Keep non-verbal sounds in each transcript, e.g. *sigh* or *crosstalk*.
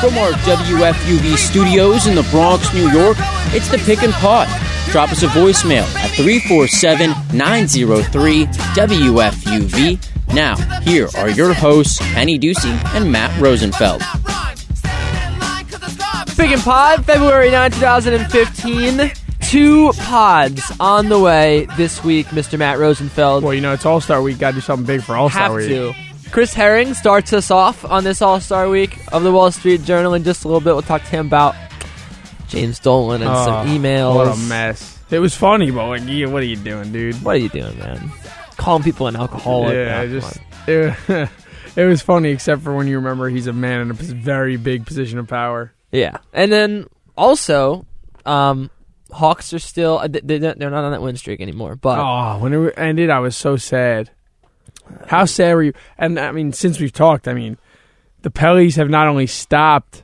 From our WFUV studios in the Bronx, New York, it's the Pick and Pod. Drop us a voicemail at 347 903 WFUV. Now, here are your hosts, Penny Ducey and Matt Rosenfeld. Pick and Pod, February 9, 2015. Two pods on the way this week, Mr. Matt Rosenfeld. Well, you know, it's All Star Week. Got to do something big for All Star Have Week. to. Chris Herring starts us off on this All Star Week of the Wall Street Journal in just a little bit. We'll talk to him about James Dolan and some Oh, emails. What a mess. It was funny, but like, yeah, what are you doing, dude? What are you doing, man? Calling people an alcoholic. yeah, just it, *laughs* it was funny, except for when you remember he's a man in a very big position of power. yeah. And then also, um, Hawks are still uh, they- they- they're not on that win streak anymore. But Oh, when it ended, I was so sad. How sad were you? And I mean, since we've talked, I mean, the Pellies have not only stopped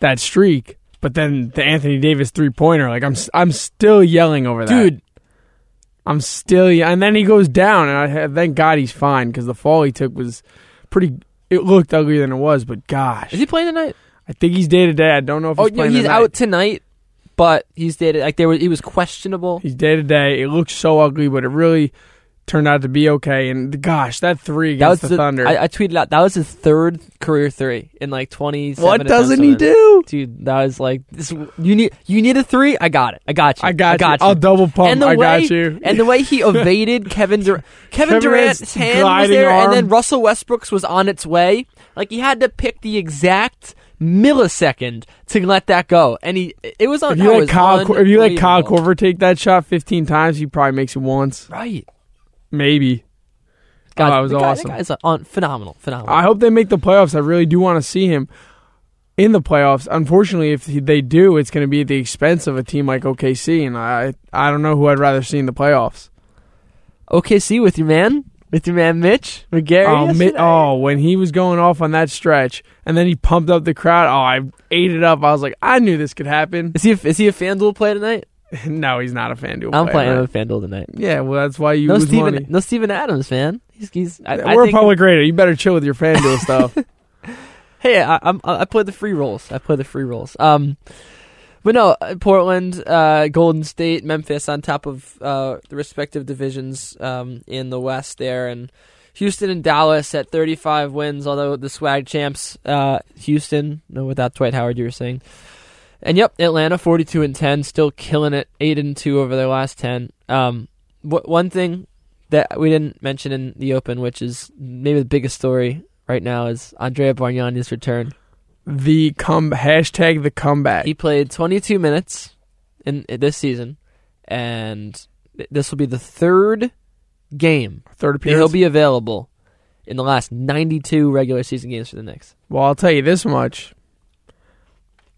that streak, but then the Anthony Davis three pointer. Like I'm, I'm still yelling over that, dude, I'm still, and then he goes down, and I thank God he's fine because the fall he took was pretty. It looked uglier than it was, but gosh, is he playing tonight? I think he's day to day. I don't know if Oh, he's no, playing he's tonight. out tonight, but he's dated. Like there was, he was questionable. He's day to day. It looks so ugly, but it really turned out to be okay. And gosh, that three That was against the, Thunder. I, I tweeted out that was his third career three in like twenty. what doesn't he do? dude? That was like this. You need you need a three. I got it. I got you. I got, got you. I'll double pump. and the I way got you. and the way he *laughs* evaded Kevin Durant. Kevin Kevin Durant's Durant's hand was gliding there, and then. Russell Westbrook's was on its way. Like he had to pick the exact millisecond to let that go, and he it was on. if you let Kyle, if you let Kyle unbelievable. Korver take that shot 15 times, he probably makes it once, right. Maybe. God, Oh, that was the guy- awesome. That guy's on, phenomenal, phenomenal. I hope they make the playoffs. I really do want to see him in the playoffs. Unfortunately, if they do, it's going to be at the expense of a team like OKC, and I I don't know who I'd rather see in the playoffs. OKC with your man, with your man Mitch McGary. Oh, mi- oh, when he was going off on that stretch, and then he pumped up the crowd. Oh, I ate it up. I was like, I knew this could happen. Is he a, is he a FanDuel play tonight? *laughs* no, he's not a FanDuel. I'm player, playing man. with FanDuel tonight. Yeah, well, that's why you No lose Steven, money. no Steven Adams, man. He's, he's I, I We're a public radio. You better chill with your FanDuel *laughs* stuff. Hey, I, I'm I play the free rolls. I play the free rolls. Um, but no, uh, Portland, uh, Golden State, Memphis on top of uh, the respective divisions um, in the West there, and Houston and Dallas at 35 wins. Although the swag champs, uh, Houston, no, without Dwight Howard, you were saying. And yep, Atlanta 42 and 10, still killing it, eight and two over their last 10. Um, wh- one thing that we didn't mention in the Open, which is maybe the biggest story right now, is Andrea Bargnani's return. the come hashtag the comeback. He played 22 minutes in, in this season, and th- this will be the third game Third appearance. he'll be available in the last 92 regular season games for the Knicks. well, I'll tell you this much.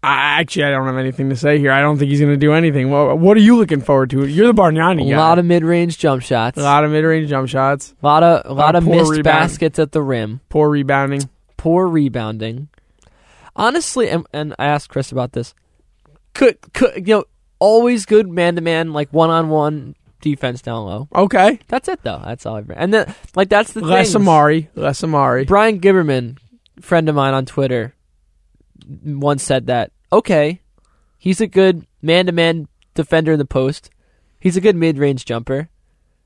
I actually I don't have anything to say here. I don't think he's going to do anything. Well, what are you looking forward to? You're the Bargnani A lot of mid-range jump shots, a lot of mid-range jump shots, a lot of a lot of missed rebound. baskets at the rim, poor rebounding. poor rebounding. Honestly, and, and I asked Chris about this. Could, could you know always good man-to-man like one-on-one defense down low. Okay, That's it though. That's all. I've And then like that's the less thing. Amar'e, less Amar'e. Brian Giberman, friend of mine on Twitter, once said that okay, he's a good man-to-man defender in the post. He's a good mid-range jumper,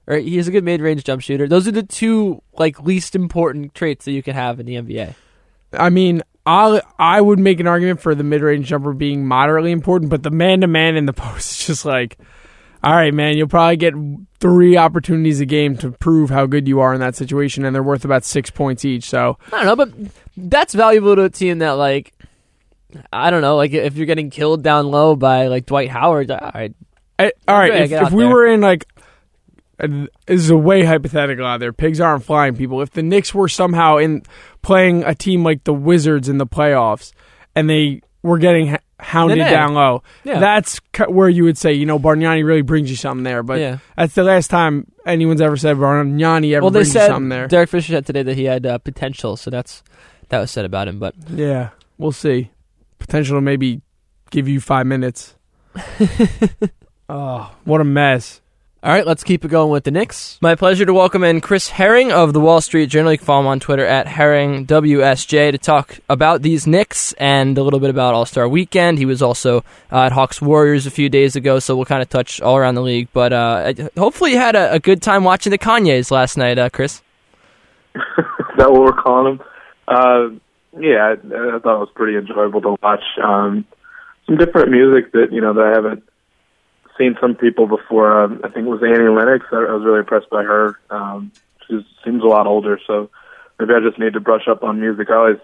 or he's a good mid-range jump shooter. Those are the two like least important traits that you can have in the NBA. I mean, I I would make an argument for the mid-range jumper being moderately important, but the man-to-man in the *laughs* post is just like, all right, man, you'll probably get three opportunities a game to prove how good you are in that situation, and they're worth about six points each. So I don't know, but that's valuable to a team that like. I don't know, like if you're getting killed down low by like Dwight Howard, all right, I, all right, if, if we there. were in like, this is a way hypothetical out there. Pigs aren't flying people. If the Knicks were somehow in playing a team like the Wizards in the playoffs, and they were getting hounded down low, yeah. that's where you would say, you know, Bargnani really brings you something there. But yeah. that's the last time anyone's ever said Bargnani ever Well, they brings you something there. Derek Fisher said today that he had uh, potential, so that's that was said about him. But yeah, we'll see. Potential to maybe give you five minutes. oh, *laughs* what a mess! All right, let's keep it going with the Knicks. My pleasure to welcome in Chris Herring of the Wall Street Journal. You can follow him on Twitter at HerringWSJ to talk about these Knicks and a little bit about All Star Weekend. He was also uh, at Hawks Warriors a few days ago, so we'll kind of touch all around the league. But uh, hopefully, you had a, a, good time watching the Kanyes last night, uh, Chris. *laughs* Is that what we're calling them? Yeah, I, I, thought it was pretty enjoyable to watch. Um, some different music that you know that I haven't seen some people before. Um, I think it was Annie Lennox. I, I was really impressed by her. Um, she seems a lot older, so maybe I just need to brush up on music. I always,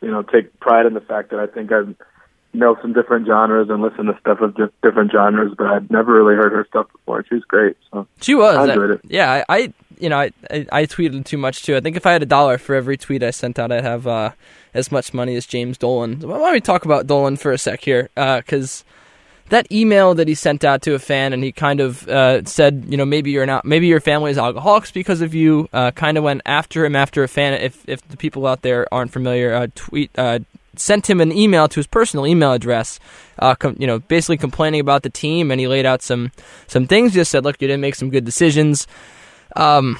you know, take pride in the fact that I think I know some different genres and listen to stuff of different genres, but I'd never really heard her stuff before. She was great. So she was. I enjoyed I, it. Yeah, I, I you know, I, I, I tweeted too much too. I think if I had a dollar for every tweet I sent out, I'd have uh, as much money as James Dolan. Why don't we talk about Dolan for a sec here? Because uh, that email that he sent out to a fan, and he kind of uh, said, you know, maybe you're not, maybe your family is alcoholics because of you. Uh, kind of went after him after a fan. If if the people out there aren't familiar, uh, tweet uh, sent him an email to his personal email address, uh, com- you know, basically complaining about the team, and he laid out some some things. Just said, look, you didn't make some good decisions. Um,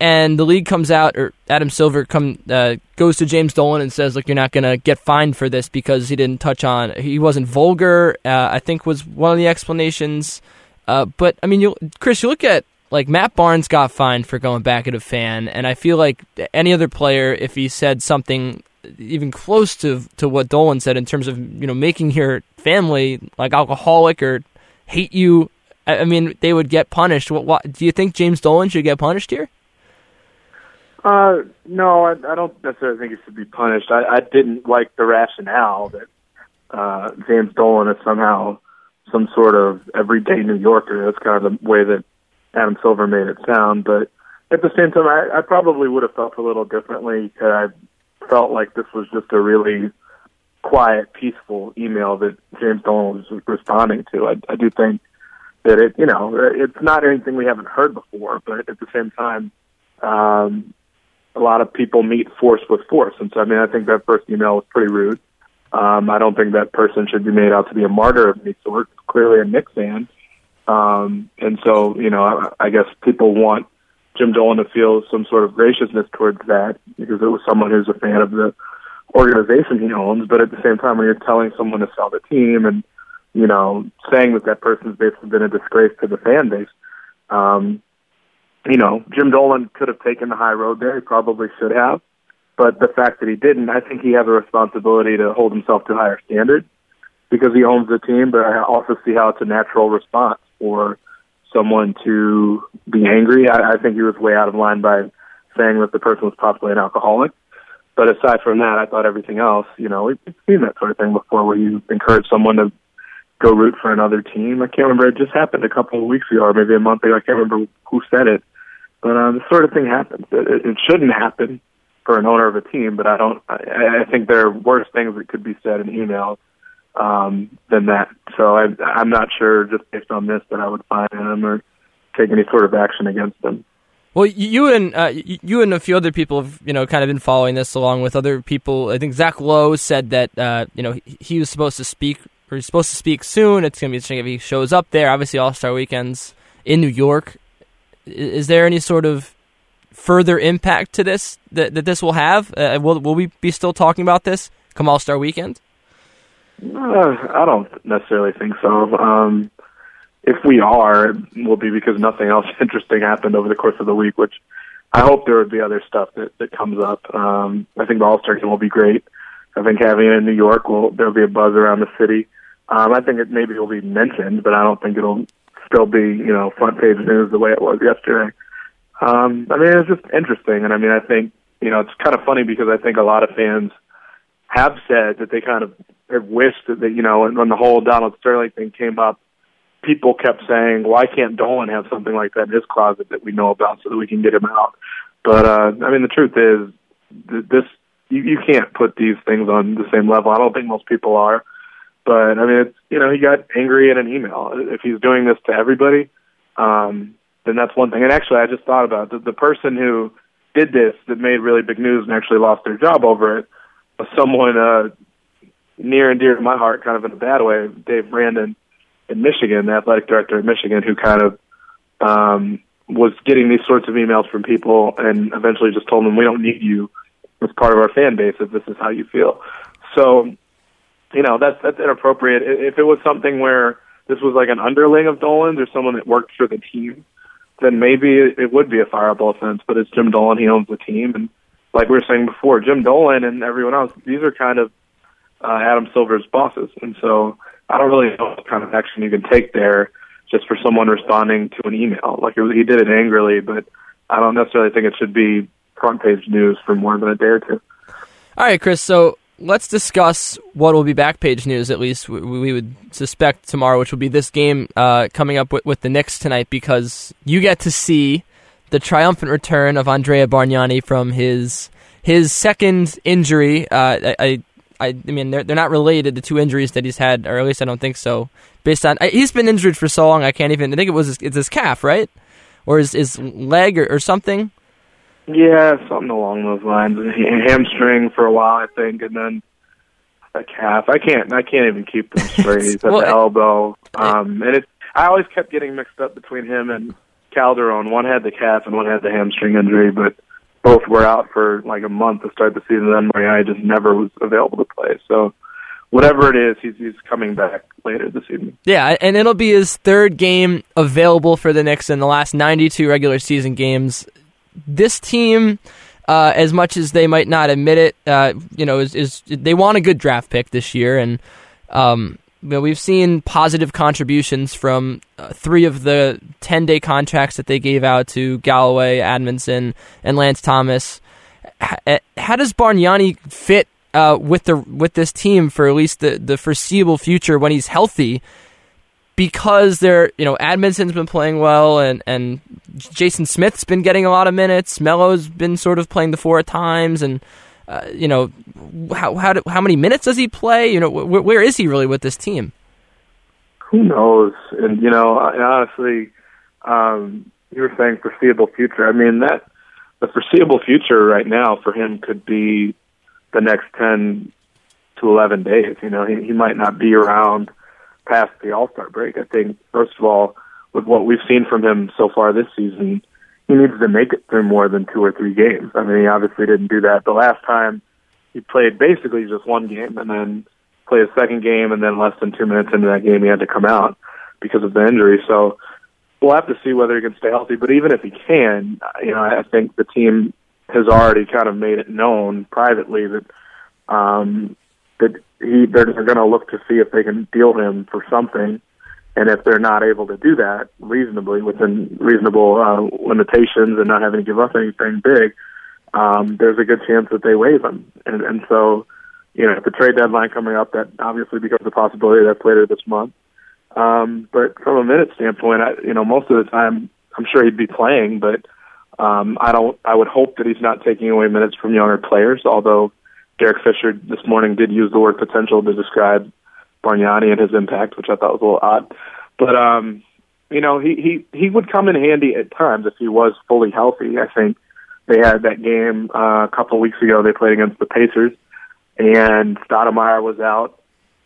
and the league comes out, or Adam Silver come uh, goes to James Dolan and says, "Look, you're not going to get fined for this because he didn't touch on. He wasn't vulgar. Uh, I think was one of the explanations. Uh, but I mean, you, Chris, you look at like Matt Barnes got fined for going back at a fan, and I feel like any other player, if he said something even close to to what Dolan said in terms of you know making your family like alcoholic or hate you, I, I mean, they would get punished. What, what do you think James Dolan should get punished here? Uh, no, I, I don't necessarily think he should be punished. I, I didn't like the rationale that uh, James Dolan is somehow some sort of everyday New Yorker. That's kind of the way that Adam Silver made it sound. But at the same time, I, I probably would have felt a little differently. I felt like this was just a really quiet, peaceful email that James Dolan was responding to. I, I do think that it, you know, it's not anything we haven't heard before, but at the same time, um, a lot of people meet force with force. And so, I mean, I think that first email was pretty rude. Um, I don't think that person should be made out to be a martyr of any sort. Clearly a Knicks fan. Um, and so, you know, I, I guess people want Jim Dolan to feel some sort of graciousness towards that because it was someone who's a fan of the organization he owns. But at the same time, when you're telling someone to sell the team and, you know, saying that that person's basically been a disgrace to the fan base, um, you know, Jim Dolan could have taken the high road there. He probably should have. But the fact that he didn't, I think he has a responsibility to hold himself to a higher standards because he owns the team. But I also see how it's a natural response for someone to be angry. I, I think he was way out of line by saying that the person was possibly an alcoholic. But aside from that, I thought everything else, you know, we've seen that sort of thing before where you encourage someone to go root for another team. I can't remember. It just happened a couple of weeks ago or maybe a month ago. I can't remember who said it. But uh, this sort of thing happens. It, it shouldn't happen for an owner of a team, but I don't. I, I think there are worse things that could be said in emails um, than that. So I, I'm not sure, just based on this, that I would fine him or take any sort of action against him. Well, you and uh, you and a few other people have you know kind of been following this along with other people. I think Zach Lowe said that uh, you know he, he was supposed to speak or he's supposed to speak soon. It's going to be interesting if he shows up there. Obviously, All Star Weekends in New York is there any sort of further impact to this that, that this will have? Uh, will will we be still talking about this come All Star Weekend? Uh, I don't necessarily think so. Um, if we are, it will be because nothing else *laughs* interesting happened over the course of the week, which I hope there would be other stuff that, that comes up. Um, I think the All Star game will be great. I think having it in New York will there'll be a buzz around the city. Um, I think it maybe will be mentioned, but I don't think it'll still be, you know, front page news the way it was yesterday. Um, I mean, it's just interesting, and I mean, I think you know, it's kind of funny because I think a lot of fans have said that they kind of have wished that, they, you know, when the whole Donald Sterling thing came up, people kept saying, "Why can't Dolan have something like that in his closet that we know about so that we can get him out?" But uh, I mean, the truth is, this you, you can't put these things on the same level. I don't think most people are. But I mean, it's you know, he got angry in an email. If he's doing this to everybody, um, then that's one thing. And actually, I just thought about the, the person who did this that made really big news and actually lost their job over it someone uh, near and dear to my heart, kind of in a bad way, Dave Brandon in Michigan, the athletic director at Michigan, who kind of um, was getting these sorts of emails from people, and eventually just told them, "We don't need you as part of our fan base if this is how you feel." So, you know, that's that's inappropriate. If it was something where this was like an underling of Dolan's or someone that worked for the team, then maybe it would be a fireable offense. But it's Jim Dolan; he owns the team, and like we were saying before, Jim Dolan and everyone else, these are kind of uh, Adam Silver's bosses, and so I don't really know what kind of action you can take there just for someone responding to an email. Like he did it angrily, but I don't necessarily think it should be front page news for more than a day or two. All right, Chris. So let's discuss what will be back page news. At least we, we would suspect tomorrow, which will be this game uh, coming up with, with the Knicks tonight, because you get to see the triumphant return of Andrea Bargnani from his his second injury. Uh, I, I, I I mean, they're they're not related. The two injuries that he's had, or at least I don't think so. Based on I, he's been injured for so long, I can't even. I think it was his, it's his calf, right, or his his leg or, or something. Yeah, something along those lines. Hamstring for a while, I think, and then a calf. I can't. I can't even keep them straight. at *laughs* well, the elbow, um, and it. I always kept getting mixed up between him and Calderon. One had the calf and one had the hamstring injury, but both were out for like a month to start the season. And then Bargnani just never was available to play. So whatever it is, he's he's coming back later this evening. Yeah, and it'll be his third game available for the Knicks in the last 92 regular season games. This team. Uh, as much as they might not admit it, uh, you know, is, is, they want a good draft pick this year, and um, you know, we've seen positive contributions from uh, three of the 10 day contracts that they gave out to Galloway, Amundson, and Lance Thomas. H- eh, how does Bargnani fit uh, with the with this team for at least the, the foreseeable future when he's healthy? Because they're, you know, Amundson's been playing well, and, and Jason Smith's been getting a lot of minutes. Melo's been sort of playing the four at times, and uh, you know, how how do, how many minutes does he play? You know, wh- where is he really with this team? Who knows? And you know, honestly, um, you were saying foreseeable future. I mean, that the foreseeable future right now for him could be the next ten to eleven days. You know, he, he might not be around past the All Star break. I think first of all, with what we've seen from him so far this season he needs to make it through more than two or three games. I mean, he obviously didn't do that the last time. He played basically just one game and then played a second game, and then less than two minutes into that game, he had to come out because of the injury. So we'll have to see whether he can stay healthy. But even if he can, you know, I think the team has already kind of made it known privately that um, that he they're, they're going to look to see if they can deal him for something and if they're not able to do that reasonably within reasonable uh, limitations and not having to give up anything big, um, there's a good chance that they waive him. And, and so, you know, the trade deadline coming up, that obviously becomes a possibility. That's later this month. Um, but from a minute standpoint, I, you know, most of the time, I'm sure he'd be playing, but um, I don't. I would hope that he's not taking away minutes from younger players. Although Derek Fisher this morning did use the word potential to describe Bargnani and his impact, which I thought was a little odd. But um, you know, he he he would come in handy at times if he was fully healthy. I think they had that game uh, a couple weeks ago. They played against the Pacers, and Stoudemire was out.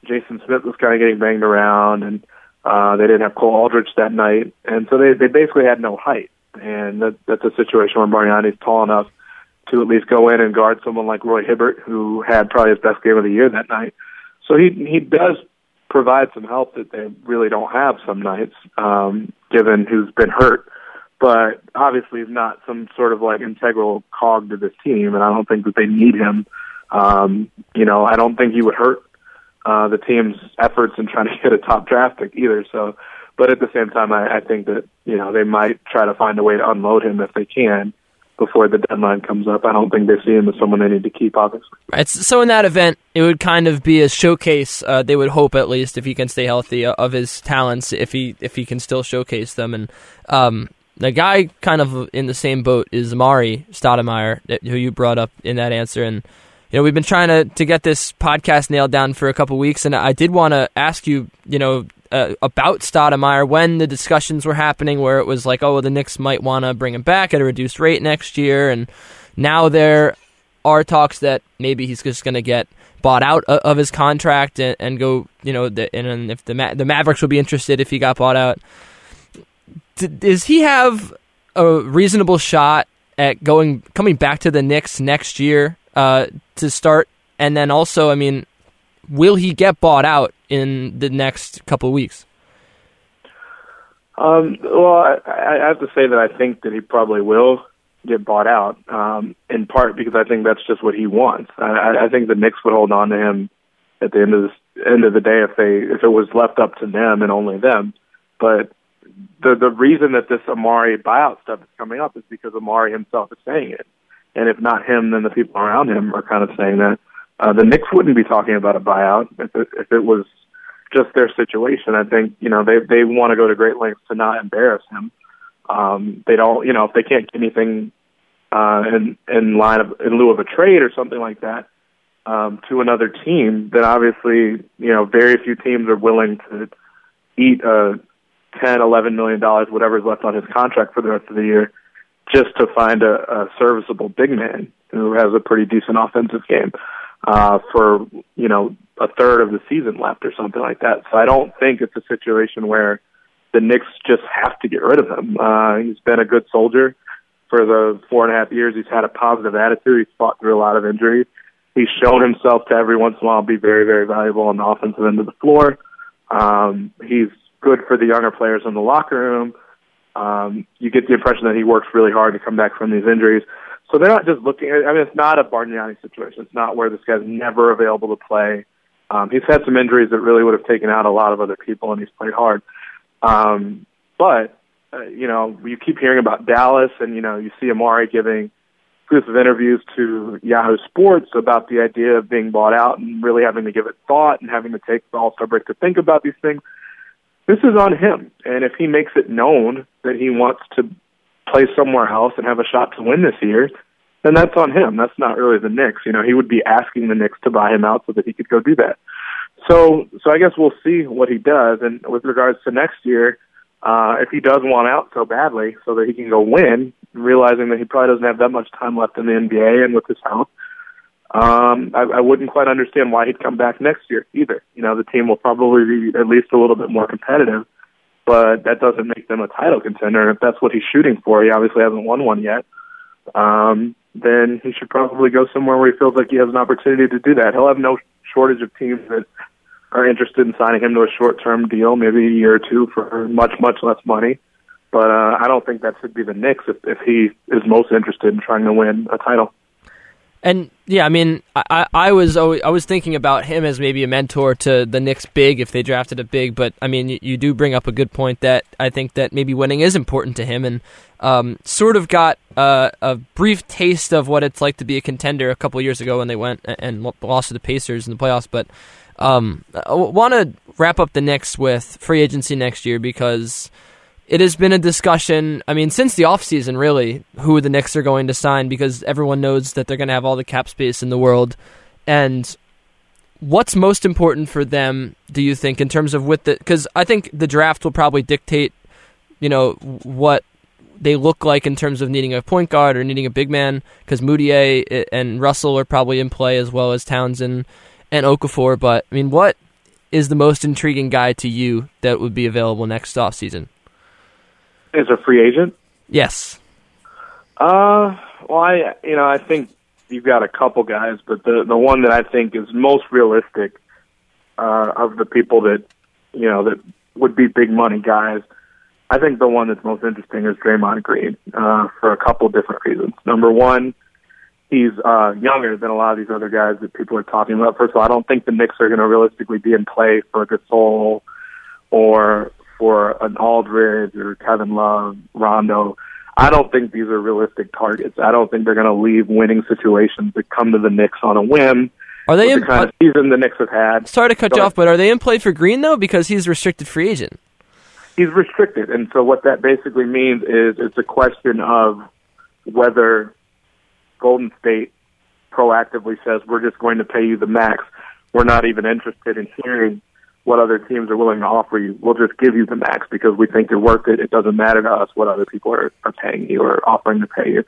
Jason Smith was kind of getting banged around, and uh, they didn't have Cole Aldrich that night, and so they they basically had no height. And that, that's a situation where Bargnani's tall enough to at least go in and guard someone like Roy Hibbert, who had probably his best game of the year that night. So he he does provide some help that they really don't have some nights, um, given who's been hurt. But obviously, he's not some sort of like integral cog to this team, and I don't think that they need him. Um, you know, I don't think he would hurt uh, the team's efforts in trying to get a top draft pick either. So, but at the same time, I, I think that you know they might try to find a way to unload him if they can before the deadline comes up. I don't think they see him as someone they need to keep, obviously. Right. So in that event, it would kind of be a showcase. Uh, they would hope, at least, if he can stay healthy, uh, of his talents, if he if he can still showcase them. And um, the guy kind of in the same boat is Amar'e Stoudemire, who you brought up in that answer. And you know, we've been trying to to get this podcast nailed down for a couple weeks, and I did want to ask you, you know, uh, about Stoudemire when the discussions were happening, where it was like, oh, the Knicks might want to bring him back at a reduced rate next year, and now there are talks that maybe he's just going to get bought out of his contract and, and go, you know, the, and if the Ma- the Mavericks would be interested if he got bought out. d- does he have a reasonable shot at going coming back to the Knicks next year uh, to start? And then also, I mean, will he get bought out in the next couple of weeks? Um, well, I, I have to say that I think that he probably will get bought out. Um, in part because I think that's just what he wants. I, I think the Knicks would hold on to him at the end of the end of the day if they if it was left up to them and only them. But the the reason that this Amar'e buyout stuff is coming up is because Amar'e himself is saying it, and if not him, then the people around him are kind of saying that. Uh, the Knicks wouldn't be talking about a buyout if it, if it was just their situation. I think you know they they want to go to great lengths to not embarrass him. Um, they don't, you know, if they can't get anything uh, in in line of in lieu of a trade or something like that um, to another team, then obviously you know very few teams are willing to eat a ten, eleven million dollars, whatever's left on his contract for the rest of the year, just to find a, a serviceable big man who has a pretty decent offensive game uh, for you know a third of the season left or something like that. So I don't think it's a situation where the Knicks just have to get rid of him. Uh, he's been a good soldier for the four and a half years. He's had a positive attitude. He's fought through a lot of injuries. He's shown himself to every once in a while be very, very valuable on the offensive end of the floor. Um, he's good for the younger players in the locker room. Um, you get the impression that he works really hard to come back from these injuries. So they're not just looking. I mean, it's not a Bargnani situation. It's not where this guy's never available to play. Um, he's had some injuries that really would have taken out a lot of other people, and he's played hard. Um, but uh, you know, you keep hearing about Dallas, and you know, you see Amar'e giving exclusive interviews to Yahoo Sports about the idea of being bought out and really having to give it thought and having to take the All Star break to think about these things. This is on him, and if he makes it known that he wants to play somewhere else and have a shot to win this year, then that's on him. That's not really the Knicks. You know, he would be asking the Knicks to buy him out so that he could go do that. So, so I guess we'll see what he does. And with regards to next year, uh, if he does want out so badly so that he can go win, realizing that he probably doesn't have that much time left in the NBA and with his health, um, I, I wouldn't quite understand why he'd come back next year either. You know, the team will probably be at least a little bit more competitive, but that doesn't make them a title contender. If that's what he's shooting for, he obviously hasn't won one yet. Um, then he should probably go somewhere where he feels like he has an opportunity to do that. He'll have no shortage of teams that are interested in signing him to a short-term deal, maybe a year or two for much, much less money. But uh, I don't think that should be the Knicks if, if he is most interested in trying to win a title. And yeah, I mean, I, I was always, I was thinking about him as maybe a mentor to the Knicks big if they drafted a big. But I mean, you, you do bring up a good point that I think that maybe winning is important to him, and um, sort of got uh, a brief taste of what it's like to be a contender a couple years ago when they went and lost to the Pacers in the playoffs. But um, I want to wrap up the Knicks with free agency next year because it has been a discussion. I mean, since the offseason, really, who the Knicks are going to sign because everyone knows that they're going to have all the cap space in the world. And what's most important for them, do you think, in terms of with the. Because I think the draft will probably dictate, you know, what they look like in terms of needing a point guard or needing a big man because Mudiay eh, and Russell are probably in play as well as Townsend and Okafor. But I mean, what is the most intriguing guy to you that would be available next offseason? As a free agent? Yes. Uh, well, I you know I think you've got a couple guys, but the the one that I think is most realistic uh, of the people that you know that would be big money guys. I think the one that's most interesting is Draymond Green uh, for a couple of different reasons. Number one, he's uh, younger than a lot of these other guys that people are talking about. First of all, I don't think the Knicks are going to realistically be in play for a Gasol or for an Aldridge or Kevin Love, Rondo. I don't think these are realistic targets. I don't think they're going to leave winning situations to come to the Knicks on a whim. Are they in the kind of season the Knicks have had? Sorry to cut Go you off, but are they in play for Green though? Because he's restricted free agent. he's restricted, and so what that basically means is it's a question of whether Golden State proactively says we're just going to pay you the max. We're not even interested in hearing what other teams are willing to offer you. We'll just give you the max because we think you're worth it. It doesn't matter to us what other people are, are paying you or offering to pay you.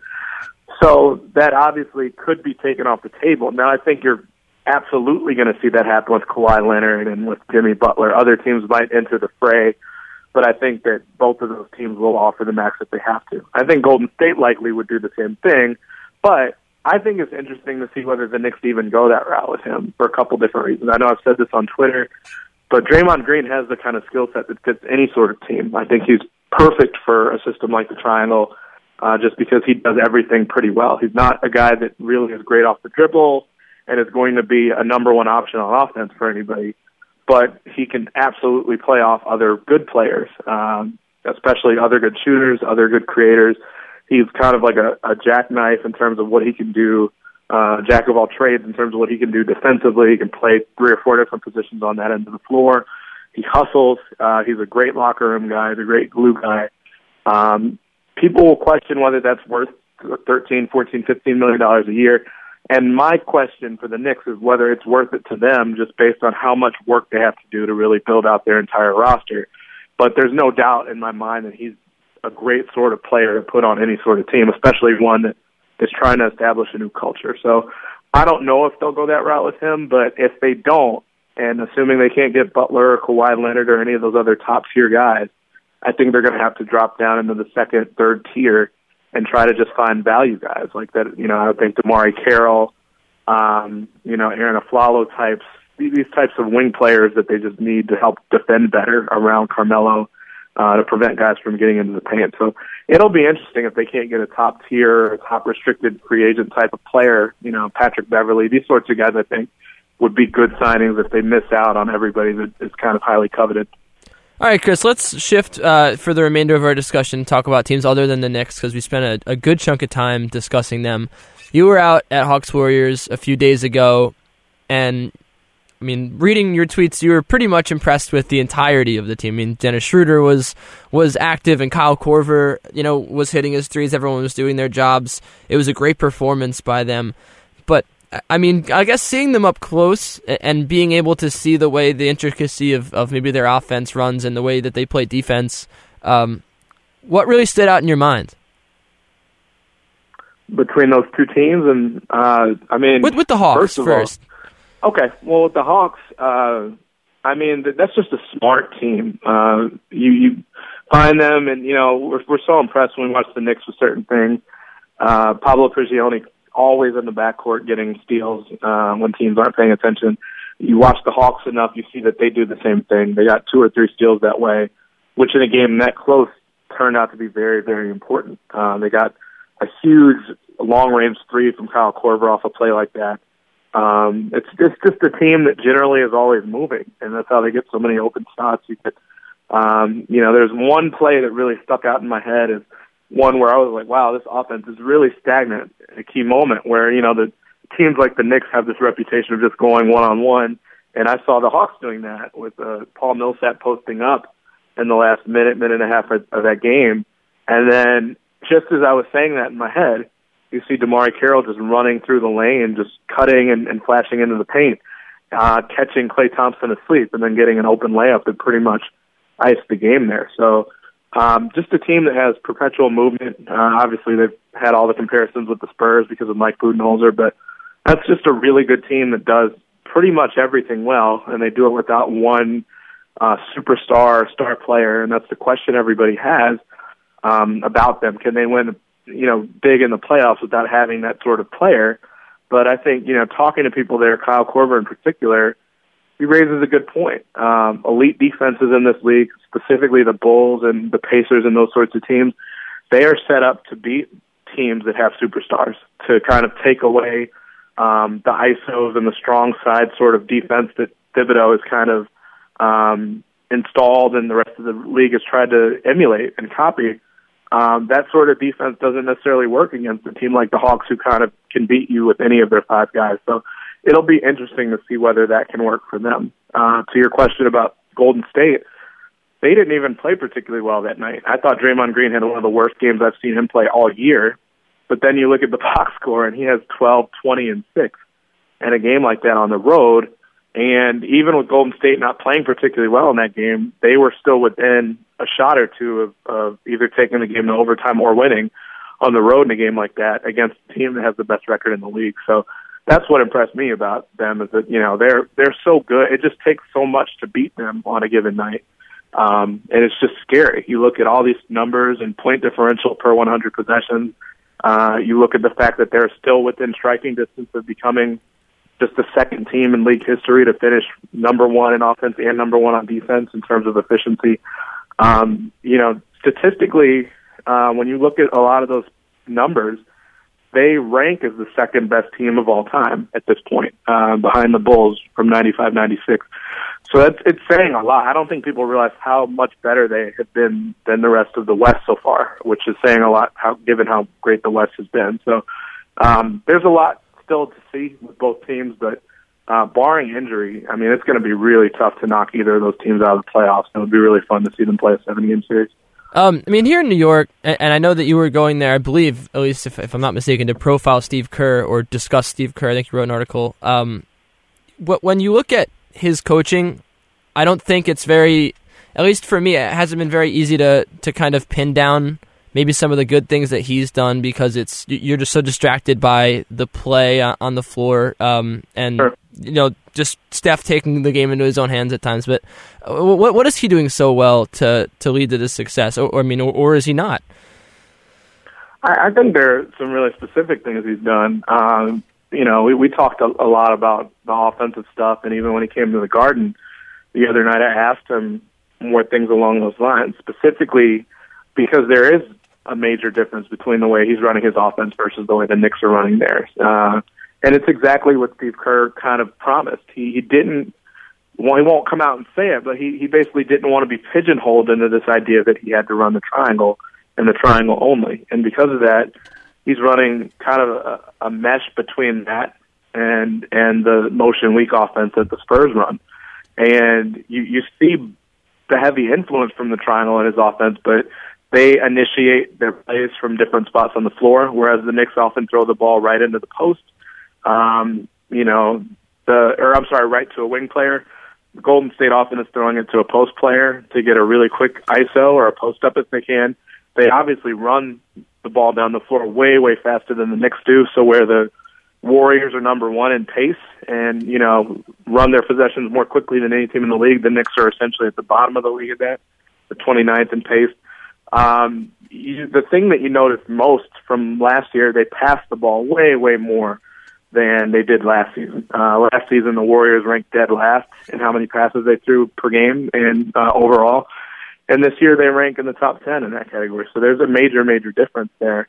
So that obviously could be taken off the table. Now I think you're absolutely going to see that happen with Kawhi Leonard and with Jimmy Butler. Other teams might enter the fray but I think that both of those teams will offer the max if they have to. I think Golden State likely would do the same thing, but I think it's interesting to see whether the Knicks even go that route with him for a couple different reasons. I know I've said this on Twitter, but Draymond Green has the kind of skill set that fits any sort of team. I think he's perfect for a system like the Triangle, uh, just because he does everything pretty well. He's not a guy that really is great off the dribble and is going to be a number one option on offense for anybody, but he can absolutely play off other good players, um, especially other good shooters, other good creators he's kind of like a, a jackknife in terms of what he can do, uh, jack of all trades in terms of what he can do defensively. He can play three or four different positions on that end of the floor. He hustles. Uh, he's a great locker room guy. He's a great glue guy. Um, people will question whether that's worth thirteen, fourteen, fifteen million dollars a year. And my question for the Knicks is whether it's worth it to them just based on how much work they have to do to really build out their entire roster. But there's no doubt in my mind that he's a great sort of player to put on any sort of team, especially one that is trying to establish a new culture. So I don't know if they'll go that route with him, but if they don't, and assuming they can't get Butler or Kawhi Leonard or any of those other top tier guys, I think they're going to have to drop down into the second, third tier and try to just find value guys like that. You know, I would think DeMarre Carroll, um, you know, Arron Afflalo types, these types of wing players that they just need to help defend better around Carmelo uh, to prevent guys from getting into the paint. So it'll be interesting if they can't get a top tier, top restricted free agent type of player. You know, Patrick Beverley, these sorts of guys. I think would be good signings if they miss out on everybody that is kind of highly coveted. All right, Chris, let's shift uh, for the remainder of our discussion, talk about teams other than the Knicks, because we spent a, a, good chunk of time discussing them. You were out at Hawks Warriors a few days ago, and I mean, reading your tweets, you were pretty much impressed with the entirety of the team. I mean, Dennis Schroeder was was active, and Kyle Korver, you know, was hitting his threes. Everyone was doing their jobs. It was a great performance by them. But I mean, I guess seeing them up close and being able to see the way the intricacy of, of maybe their offense runs and the way that they play defense, um, what really stood out in your mind? Between those two teams, and uh, I mean, with, with the Hawks first. first. All, Okay. Well, the Hawks, uh, I mean that's just a smart team. Uh, you you find them, and you know we're we're so impressed when we watch the Knicks with certain things. Uh, Pablo Prigioni always in the backcourt getting steals uh, when teams aren't paying attention. You watch the Hawks enough, you see that they do the same thing. They got two or three steals that way, which in a game that close turned out to be very, very important. Uh, they got a huge long range three from Kyle Korver off a play like that. Um, it's just just a team that generally is always moving, and that's how they get so many open shots. You could, um, you know, there's one play that really stuck out in my head is one where I was like, wow, this offense is really stagnant. A key moment where you know the teams like the Knicks have this reputation of just going one on one, and I saw the Hawks doing that with uh, Paul Millsap posting up in the last minute, minute and a half of, of that game, and then just as I was saying that in my head you see DeMarre Carroll just running through the lane, just cutting and, and flashing into the paint, uh, catching Klay Thompson asleep, and then getting an open layup that pretty much iced the game there. So um, just a team that has perpetual movement. Uh, obviously, they've had all the comparisons with the Spurs because of Mike Budenholzer, but that's just a really good team that does pretty much everything well, and they do it without one uh, superstar star player, and that's the question everybody has um, about them. Can they win you know, big in the playoffs without having that sort of player. But I think, you know, talking to people there, Kyle Korver in particular, he raises a good point. Um, elite defenses in this league, specifically the Bulls and the Pacers and those sorts of teams, they are set up to beat teams that have superstars to kind of take away um, the ISOs and the strong side sort of defense that Thibodeau has kind of um, installed and the rest of the league has tried to emulate and copy um, that sort of defense doesn't necessarily work against a team like the Hawks, who kind of can beat you with any of their five guys. So it'll be interesting to see whether that can work for them. Uh, to your question about Golden State, they didn't even play particularly well that night. I thought Draymond Green had one of the worst games I've seen him play all year. But then you look at the *laughs* box score, and he has 12, 20, and 6. And a game like that on the road, and even with Golden State not playing particularly well in that game, they were still within a shot or two of, of either taking the game to overtime or winning on the road in a game like that against a team that has the best record in the league. So that's what impressed me about them is that you know they're they're so good. It just takes so much to beat them on a given night Um, and it's just scary. You look at all these numbers and point differential per 100 possessions. Uh, you look at the fact that they're still within striking distance of becoming just the second team in league history to finish number one in offense and number one on defense in terms of efficiency. Um, you know, statistically, uh, when you look at a lot of those numbers, they rank as the second best team of all time at this point, uh, behind the Bulls from 95 96. So that's, it's saying a lot. I don't think people realize how much better they have been than the rest of the West so far, which is saying a lot how, given how great the West has been. So, um, there's a lot still to see with both teams, but, uh, barring injury, I mean, it's going to be really tough to knock either of those teams out of the playoffs. It would be really fun to see them play a seven game series. Um, I mean, here in New York, and I know that you were going there, I believe, at least if, if I'm not mistaken, to profile Steve Kerr or discuss Steve Kerr. I think you wrote an article. Um, when you look at his coaching, I don't think it's very, at least for me, it hasn't been very easy to, to kind of pin down maybe some of the good things that he's done because it's you're just so distracted by the play on the floor um, and sure. you know just Steph taking the game into his own hands at times. But uh, what what is he doing so well to to lead to this success? Or, or I mean, or, or, is he not? I, I think there are some really specific things he's done. Um, you know, we, we talked a, a lot about the offensive stuff, and even when he came to the Garden the other night, I asked him more things along those lines, specifically because there is a major difference between the way he's running his offense versus the way the Knicks are running theirs. Uh, and it's exactly what Steve Kerr kind of promised. He, he didn't, well, he won't come out and say it, but he, he basically didn't want to be pigeonholed into this idea that he had to run the triangle and the triangle only. And because of that, he's running kind of a, a mesh between that and and the motion weak offense that the Spurs run. And you you see the heavy influence from the triangle in his offense, but they initiate their plays from different spots on the floor, whereas the Knicks often throw the ball right into the post. Um, you know, the or I'm sorry, right to a wing player. Golden State often is throwing it to a post player to get a really quick ISO or a post up if they can. They obviously run the ball down the floor way, way faster than the Knicks do. So where the Warriors are number one in pace and, you know, run their possessions more quickly than any team in the league, the Knicks are essentially at the bottom of the league at that, the 29th in pace. Um, you, the thing that you noticed most from last year, they passed the ball way, way more than they did last season. Uh, last season, the Warriors ranked dead last in how many passes they threw per game and uh, overall. And this year, they rank in the top 10 in that category. So there's a major, major difference there.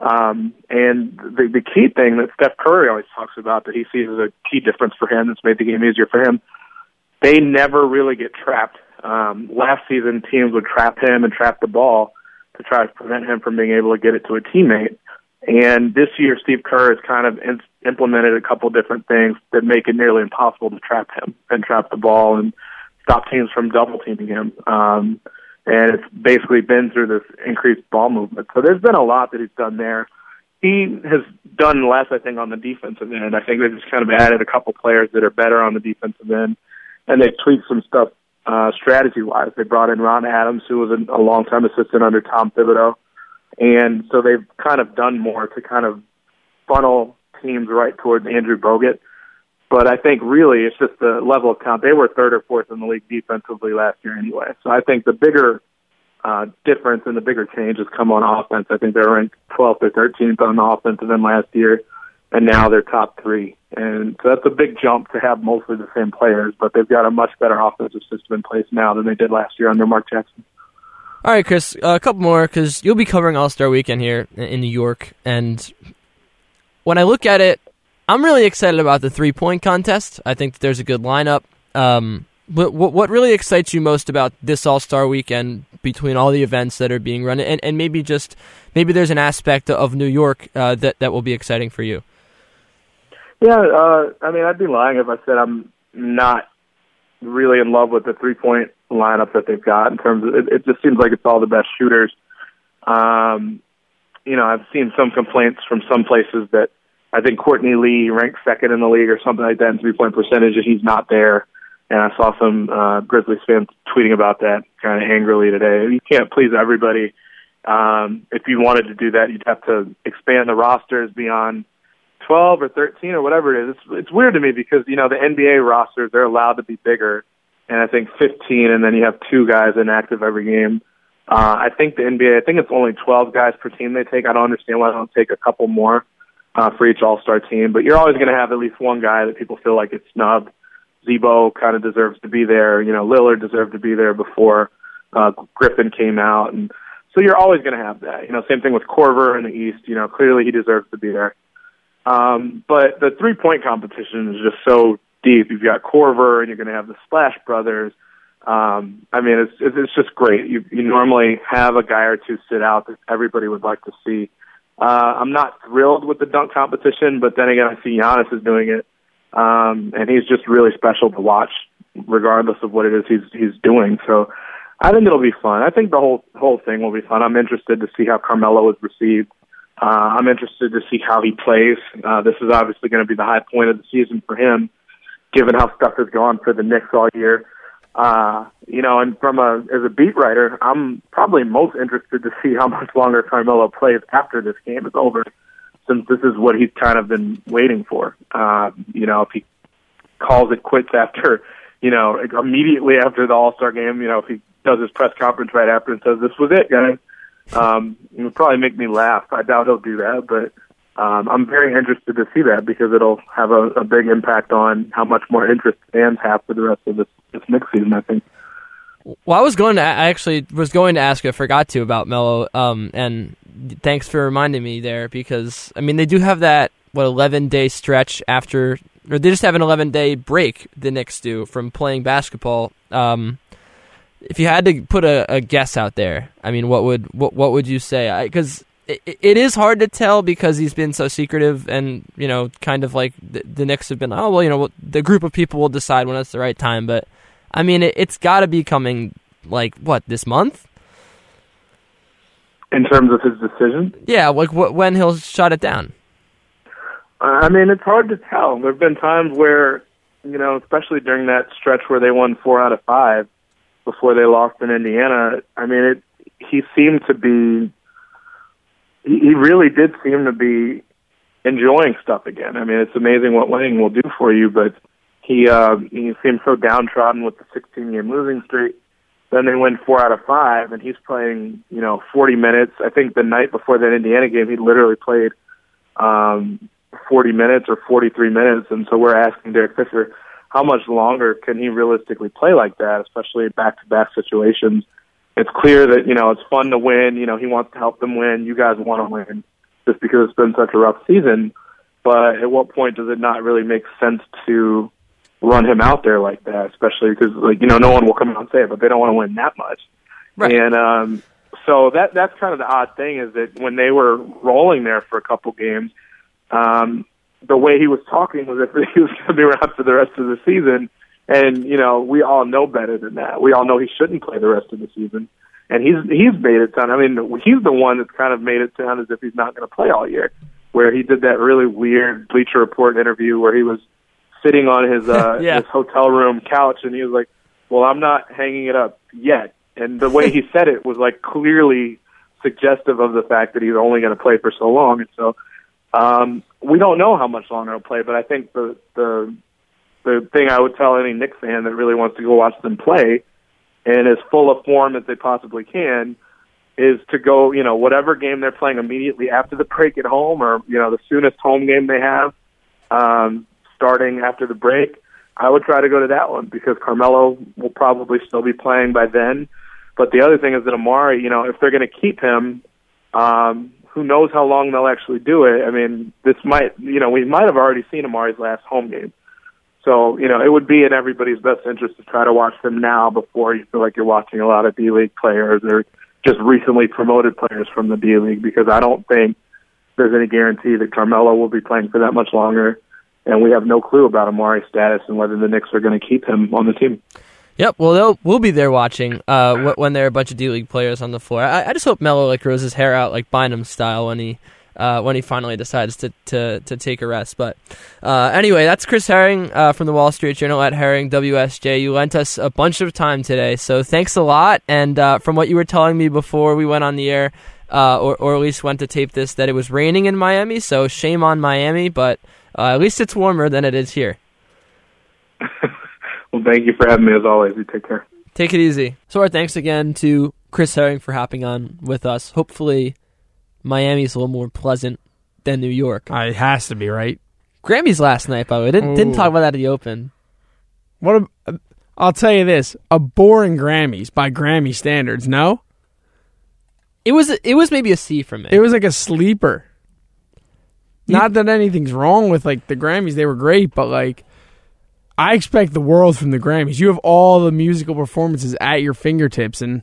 Um, and the, the key thing that Steph Curry always talks about that he sees as a key difference for him that's made the game easier for him, they never really get trapped. Um, last season, teams would trap him and trap the ball to try to prevent him from being able to get it to a teammate. And this year, Steve Kerr has kind of in- implemented a couple different things that make it nearly impossible to trap him and trap the ball and stop teams from double teaming him. Um, and it's basically been through this increased ball movement. So there's been a lot that he's done there. He has done less, I think, on the defensive end. I think they've just kind of added a couple players that are better on the defensive end, and they've tweaked some stuff uh, strategy wise. They brought in Ron Adams, who was a, a long time assistant under Tom Thibodeau. And so they've kind of done more to kind of funnel teams right towards Andrew Bogut. But I think really it's just the level of talent. They were third or fourth in the league defensively last year anyway. So I think the bigger uh, difference and the bigger change has come on offense. I think they're ranked 12th or 13th on the offensive end last year, and now they're top three. And so that's a big jump to have mostly the same players, but they've got a much better offensive system in place now than they did last year under Mark Jackson. All right, Chris, a couple more because you'll be covering All Star Weekend here in New York, and when I look at it, I'm really excited about the three point contest. I think there's a good lineup. Um, what, what really excites you most about this All Star Weekend between all the events that are being run, and, and maybe just maybe there's an aspect of New York uh, that that will be exciting for you. Yeah, uh, I mean, I'd be lying if I said I'm not really in love with the three point lineup that they've got in terms of it, it just seems like it's all the best shooters. Um, you know, I've seen some complaints from some places that I think Courtney Lee ranked second in the league or something like that in three point percentage, and he's not there. And I saw some uh, Grizzlies fans tweeting about that kind of angrily today. You can't please everybody. Um, if you wanted to do that, you'd have to expand the rosters beyond 12 or 13 or whatever it is. It's, it's weird to me because, you know, the NBA rosters, they're allowed to be bigger and I think 15, and then you have two guys inactive every game. Uh, I think the NBA, I think it's only 12 guys per team they take. I don't understand why they don't take a couple more uh, for each All Star team, but you're always going to have at least one guy that people feel like it's snubbed. Z-Bo kind of deserves to be there. You know, Lillard deserved to be there before uh, Griffin came out, and so you're always going to have that. You know, same thing with Korver in the East. You know, clearly he deserves to be there. Um, but the three point competition is just so deep. You've got Korver, and you're going to have the Splash Brothers. Um, I mean, it's it's just great. You you normally have a guy or two sit out that everybody would like to see. Uh, I'm not thrilled with the dunk competition, but then again, I see Giannis is doing it, um, and he's just really special to watch, regardless of what it is he's he's doing. So, I think it'll be fun. I think the whole whole thing will be fun. I'm interested to see how Carmelo is received. Uh, I'm interested to see how he plays. Uh, this is obviously going to be the high point of the season for him, given how stuff has gone for the Knicks all year. Uh, you know, and from a as a beat writer, I'm probably most interested to see how much longer Carmelo plays after this game is over, since this is what he's kind of been waiting for. Uh, you know, if he calls it quits after, you know, immediately after the All Star game, you know, if he does his press conference right after and says, "This was it, guys," um, it would probably make me laugh. I doubt he'll do that, but um, I'm very interested to see that because it'll have a, a big impact on how much more interest fans have for the rest of this, this next season. I think. Well, I was going to. I actually was going to ask. I forgot to about Melo. Um, and thanks for reminding me there because I mean they do have that what 11 day stretch after, or they just have an 11 day break. The Knicks do from playing basketball. Um, if you had to put a, a guess out there, I mean, what would what what would you say? Because it, it is hard to tell because he's been so secretive and you know kind of like the, the Knicks have been oh well you know the group of people will decide when it's the right time. But I mean it, it's got to be coming like what this month? In terms of his decision? Yeah like wh- when he'll shut it down. I mean it's hard to tell. There've been times where you know especially during that stretch where they won 4 out of 5 before they lost in Indiana I mean it he seemed to be he really did seem to be enjoying stuff again. I mean, it's amazing what winning will do for you, but he uh, he seemed so downtrodden with the 16 game losing streak. Then they win four out of five, and he's playing, you know, 40 minutes. I think the night before that Indiana game, he literally played um, 40 minutes or 43 minutes. And so we're asking Derek Fisher, how much longer can he realistically play like that, especially in back-to-back situations? it's clear that you know it's fun to win. You know, he wants to help them win. You guys want to win, just because it's been such a rough season. But at what point does it not really make sense to run him out there like that? Especially because, like, you know, no one will come out and say it, but they don't want to win that much. Right. And um, so that that's kind of the odd thing is that when they were rolling there for a couple games, um, the way he was talking was if *laughs* he was going to be around for the rest of the season and you know, we all know better than that. We all know he shouldn't play the rest of the season. And he's he's made it sound. I mean, he's the one that's kind of made it sound as if he's not going to play all year. Where he did that really weird Bleacher Report interview where he was sitting on his *laughs* uh yeah. his hotel room couch and he was like, "Well, I'm not hanging it up yet." And the way he *laughs* said it was like clearly suggestive of the fact that he's only going to play for so long. And so um, we don't know how much longer he'll play, but I think the the the thing I would tell any Knicks fan that really wants to go watch them play and as full of form as they possibly can is to go, you know, whatever game they're playing immediately after the break at home or, you know, the soonest home game they have, um, starting after the break. I would try to go to that one because Carmelo will probably still be playing by then. But the other thing is that Amar'e, you know, if they're going to keep him, um, who knows how long they'll actually do it. I mean, this might, you know, we might have already seen Amar'e's last home game. So, you know, it would be in everybody's best interest to try to watch them now before you feel like you're watching a lot of D League players or just recently promoted players from the D League because I don't think there's any guarantee that Carmelo will be playing for that much longer. And we have no clue about Amar'e's status and whether the Knicks are going to keep him on the team. Yep. Well, we'll be there watching uh, when there are a bunch of D League players on the floor. I, I just hope Melo like grows his hair out like Bynum style when he uh, when he finally decides to, to, to take a rest. But uh, anyway, that's Chris Herring uh, from the Wall Street Journal at Herring WSJ. You lent us a bunch of time today, so thanks a lot. And uh, from what you were telling me before we went on the air, uh, or, or at least went to tape this, that it was raining in Miami, so shame on Miami, but uh, at least it's warmer than it is here. *laughs* well, Thank you for having me as always. You take care. Take it easy. So our thanks again to Chris Herring for hopping on with us. Hopefully, Miami's a little more pleasant than New York. Uh, it has to be right. Grammys last night, by the way. Didn't didn't talk about that at the Open. What? A, I'll tell you this: a boring Grammys by Grammy standards. No, It was it was maybe a C for me. it was like a sleeper. You- Not that anything's wrong with like the Grammys; they were great, but like. I expect the world from the Grammys. You have all the musical performances at your fingertips, and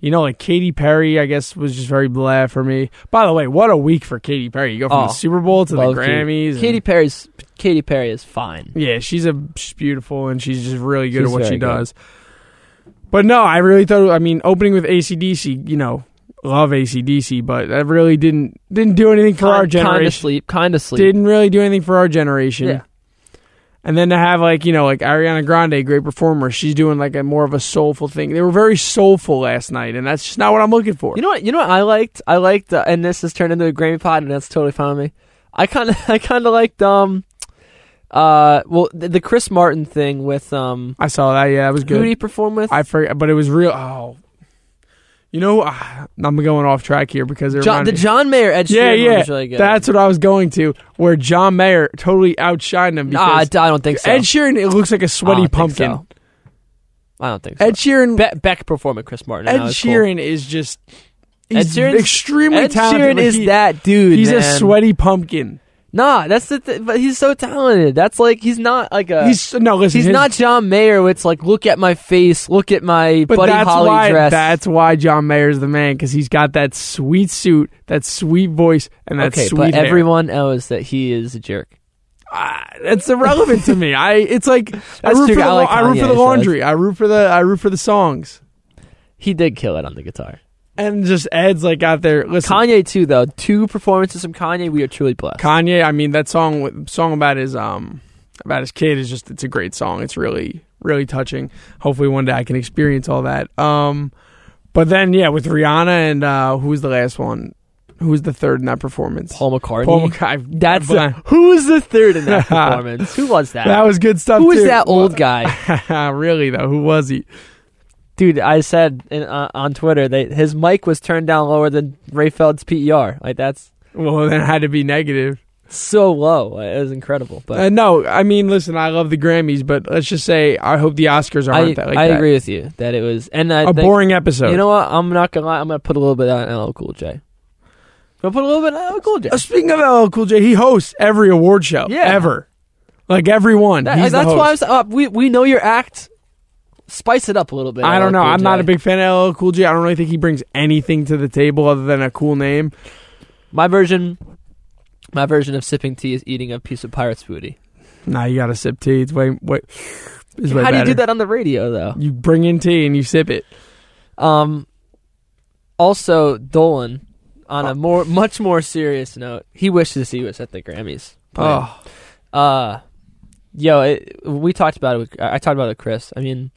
you know, like Katy Perry, I guess was just very blah for me. By the way, what a week for Katy Perry! You go from Oh, the Super Bowl to the Grammys. and- Katy Perry's Katy Perry is fine. Yeah, she's a she's beautiful and she's just really good She's at what she good. does. But no, I really thought. I mean, opening with ACDC, you know, love ACDC, but that really didn't didn't do anything for our generation. Kind of sleep, kind of sleep. Didn't really do anything for our generation. Yeah. And then to have like you know like Ariana Grande, great performer, she's doing like a more of a soulful thing. They were very soulful last night, and that's just not what I'm looking for. You know what? You know what I liked? I liked, uh, and this has turned into a Grammy pod, and that's totally fine with me. I kind of, *laughs* I kind of liked, um, uh, well, the, the Chris Martin thing with, um, I saw that. Yeah, that was good. who did he perform with? I forget, but it was real. Oh, you know, ah, I'm going off track here because John, the John Mayer Ed Sheeran yeah. was really good. That's what I was going to, where John Mayer totally outshined him Nah, I don't think so. Ed Sheeran it looks like a sweaty don't pumpkin. so. I don't think so. Ed Sheeran Be- Beck performed with Chris Martin. Ed was cool. Sheeran is just Ed he's Sheeran's- extremely Ed talented. Sheeran is he- that dude. He's a sweaty pumpkin. Nah, that's the. Th- but he's so talented. That's like he's not like a. he's no listen. He's his- not John Mayer. It's like look at my face, look at my But Buddy that's Holly why dress. that's why John Mayer's the man because he's got that sweet suit, that sweet voice, and that okay, sweet but hair. everyone knows that he is a jerk. Ah, that's irrelevant to me. I it's like *laughs* I That's root true. for the I like I root for the so laundry. I root for the I root for the songs. He did kill it on the guitar. And just Ed's like out there. Listen, Kanye too, though. Two performances from Kanye. We are truly blessed. Kanye. I mean, that song song about his um about his kid is just it's a great song. It's really really touching. Hopefully one day I can experience all that. Um, but then yeah, with Rihanna and uh who was the last one? Who was the third in that performance? Paul McCartney. Paul McCartney. That's But- *laughs* who was the third in that *laughs* performance? Who was that? that was good stuff. who was too. that old guy? *laughs* really though? Who was he? Dude, I said in, uh, on Twitter that his mic was turned down lower than Ray Feld's PER. Like that's Well, then it had to be negative. so low. It was incredible. But Uh, no, I mean, listen, I love the Grammys, but let's just say I hope the Oscars aren't that like I that. agree with you that it was and I A think- boring episode. You know what? I'm not gonna lie. I'm gonna put a little bit on LL Cool J. Gonna put a little bit on LL Cool J. Uh, speaking of LL Cool J, he hosts every award show Yeah. ever, like every one. That- that's why I was, uh, we we know your act. Spice it up a little bit. I don't know. Cool I'm not a big fan of LL Cool J. I don't really think he brings anything to the table other than a cool name. My version, my version of sipping tea is eating a piece of pirate's booty. Nah, you gotta sip tea. It's way, way. It's way How do you do that on the radio though? You bring in tea and you sip it. Um. Also, Dolan, on Oh. a more much more serious note, he wishes he was at the Grammys. playing. Oh, Uh, yo, it, we talked about it. With, I I talked about it with Chris. I mean,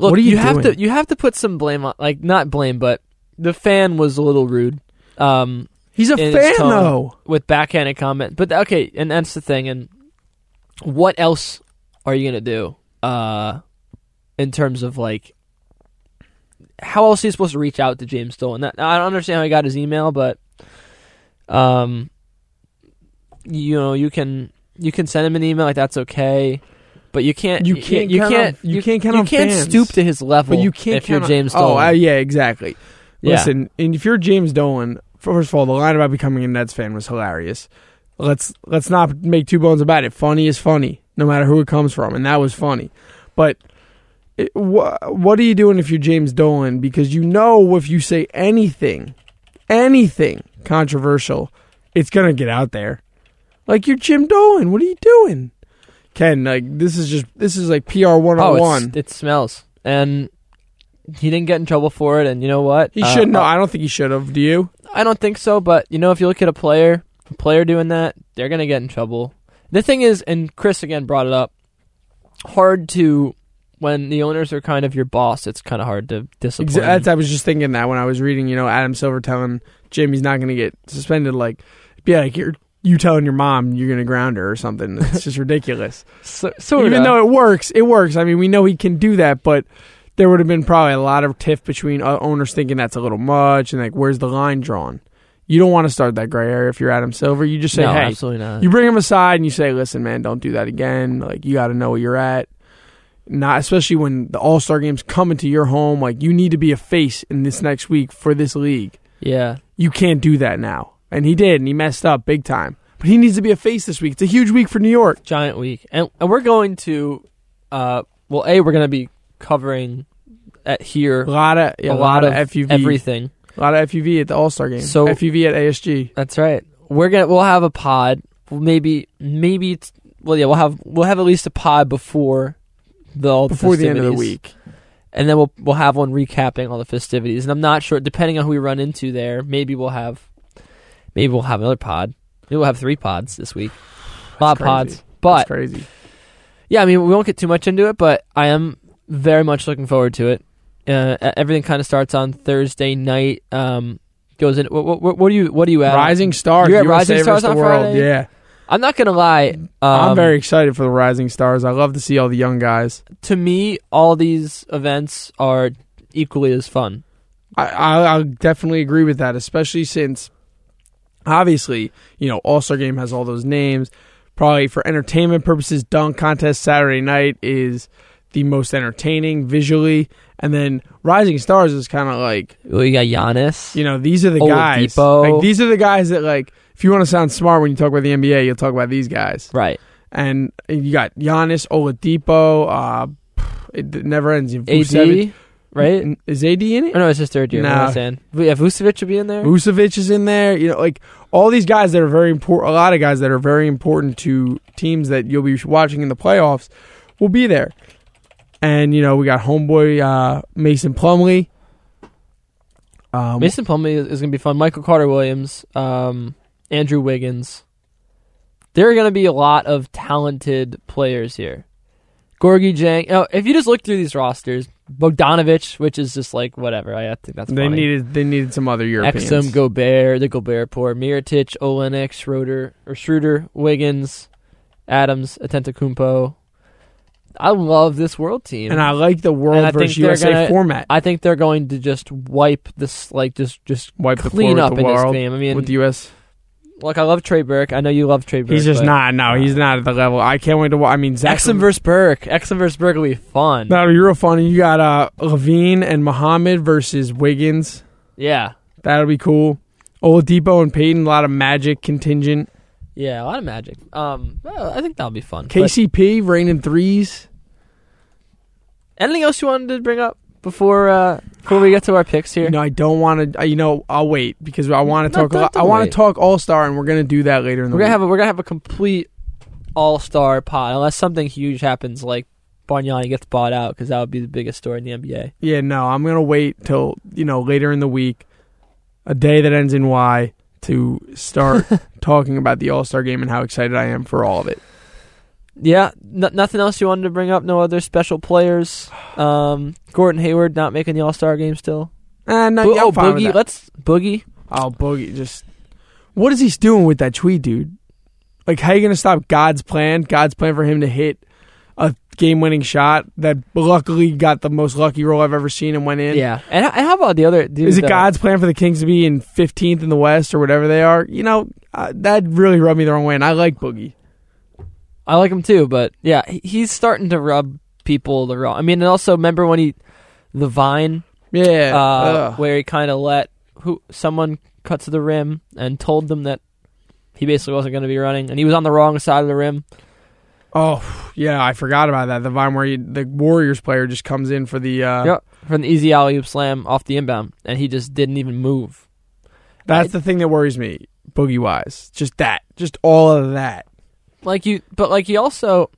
look, What are you have doing? to you have to put some blame on, like not blame, but the fan was a little rude. Um, he's a fan though. with backhanded comment. But okay, and that's the thing. And what else are you gonna do? Uh, in terms of like, how else are you supposed to reach out to James Dolan? That, I don't understand how he got his email, but um, you know, you can you can send him an email like that's okay. But you can't. You can't You count can't. on- you can't count You can't fans. stoop to his level. But you can't. if you're count on- James Oh, uh, yeah, exactly. Yeah. Listen, and if you're James Dolan, first of all, the line about becoming a Nets fan was hilarious. Let's let's not make two bones about it. Funny is funny, no matter who it comes from, and that was funny. But it, wha what are you doing if you're James Dolan? Because you know if you say anything, anything controversial, it's gonna get out there. Like you're Jim Dolan. What are you doing? Ken, like this is just this is like PR one Oh, on one. it smells, and he didn't get in trouble for it. And you know what? He Uh, shouldn't. No, uh, I don't think he should have. Do you? I don't think so, but you know, if you look at a player, a player doing that, they're gonna get in trouble. The thing is, and Chris again brought it up, hard to when the owners are kind of your boss. It's kind of hard to discipline. I was just thinking that when I was reading, you know, Adam Silver telling Jim he's not going to get suspended. Like, yeah, like you're you telling your mom you're gonna ground her or something. It's just *laughs* ridiculous. So, sort Even though it works, it works. I mean, we know he can do that, but there would have been probably a lot of tiff between uh, owners thinking that's a little much and like, where's the line drawn? You don't want to start that gray area if you're Adam Silver. You just say, no, hey, absolutely not. you bring him aside and you say, listen, man, don't do that again. Like, you got to know where you're at. Not especially when the All Star game's coming to your home. Like, you need to be a face in this next week for this league. yeah, You can't do that now. And he did, and he messed up big time. But he needs to be a face this week. It's a huge week for New York. giant week, and and we're going to, uh, well, a we're going to be covering at here A lot of yeah, a lot of FUV, everything. a lot of FUV at the All Star game. So- FUV at ASG. That's right. We're gonna we'll have a pod. Maybe maybe it's well yeah we'll have we'll have at least a pod before the all before the end of the week. and then we'll we'll have one recapping all the festivities. And I'm not sure, depending on who we run into there, maybe we'll have maybe we'll have another pod. Maybe we'll have three pods this week. A lot of pods, That's but crazy. yeah, I mean we won't get too much into it, but I am very much looking forward to it. Uh, everything kind of starts on Thursday night. Um, goes in. What, what, what do you what do you at? Rising Stars. You're at Rising Stars the on world. Friday? Yeah, I'm not gonna lie. Um, I'm very excited for the Rising Stars. I love to see all the young guys. to me. All these events are equally as fun. I, I I definitely agree with that, especially since obviously you know All Star Game has all those names. Probably for entertainment purposes, dunk contest Saturday night is the most entertaining visually, and then Rising Stars is kind of like Well, you got Giannis. you know these are the guys. Like these are the guys that like if you want to sound smart when you talk about the NBA, you'll talk about these guys. right. And you got Giannis, Oladipo. Uh, it never ends. AD, right? Is AD in it? Oh no, it's his third year. Nah. What am I saying? Yeah, Vucevic will be in there. Vucevic is in there. You know, like all these guys that are very important. A lot of guys that are very important to teams that you'll be watching in the playoffs will be there. And you know, we got homeboy uh, Mason Plumlee. Um, Mason Plumlee is, is going to be fun. Michael Carter Williams, um, Andrew Wiggins. There are going to be a lot of talented players here. Gorgui Dieng. Oh, if you just look through these rosters, Bogdanovich, which is just like whatever. I think that's they funny. needed they needed some other Europeans. Exum, Gobert, the Gobert Report, Mirotic, Olynyk, Schroeder, or Schroeder, Wiggins, Adams, Antetokounmpo. I love this world team. and I like the World versus USA gonna- format. I think they're going to just wipe this, like just just Wipe the clean floor up with the in this world game. I mean, with the US. Look, I love Trey Burke. I know you love Trey Burke. He's just but not. No, he's not at the level. I can't wait to. wa- I mean, Zach. Exum versus Burke. Exum versus Burke will be fun. That'll be real funny. You got uh, LaVine and Muhammad versus Wiggins. Yeah, That'll be cool. Oladipo and Payton, a lot of magic contingent. yeah, a lot of magic. Um, well, I think that'll be fun. But KCP raining threes. anything else you wanted to bring up before uh before we get to our picks here? No, I don't want to. You know, I'll wait because I want to No, talk. a don't- I don't want to talk All Star, and we're gonna do that later in the we're gonna week. have a, we're gonna have a complete all star pod unless something huge happens like Bargnani gets bought out because that would be the biggest story in the NBA. yeah, no, I'm gonna wait till you know later in the week, a day that ends in Y, to start *laughs* talking about the All Star game and how excited I am for all of it. Yeah, n- nothing else you wanted to bring up? No other special players. Um, Gordon Hayward not making the All Star game still. Uh, no, Bo- yeah, I'm oh, fine with Boogie. that. Let's Boogie. Oh, Boogie, just what is he doing with that tweet, dude? Like, how you gonna stop God's plan? God's plan for him to hit a game-winning shot that luckily got the most lucky roll I've ever seen and went in. Yeah, and, and how about the other? Dude, Is it uh, God's plan for the Kings to be in 15th in the West or whatever they are? You know, uh, that really rubbed me the wrong way, and I like Boogie. I like him too, but yeah, he's starting to rub people the wrong. I mean, and also remember when he the Vine Yeah. uh, where he kind of let who someone cut to the rim and told them that he basically wasn't going to be running, and he was on the wrong side of the rim. oh, yeah, I forgot about that. The Vine where you, the Warriors player just comes in for the. Uh, Yep, from the easy alley oop slam off the inbound, and he just didn't even move. That's I- the thing that worries me, Boogie wise. Just that. Just all of that. Like you, but like he also.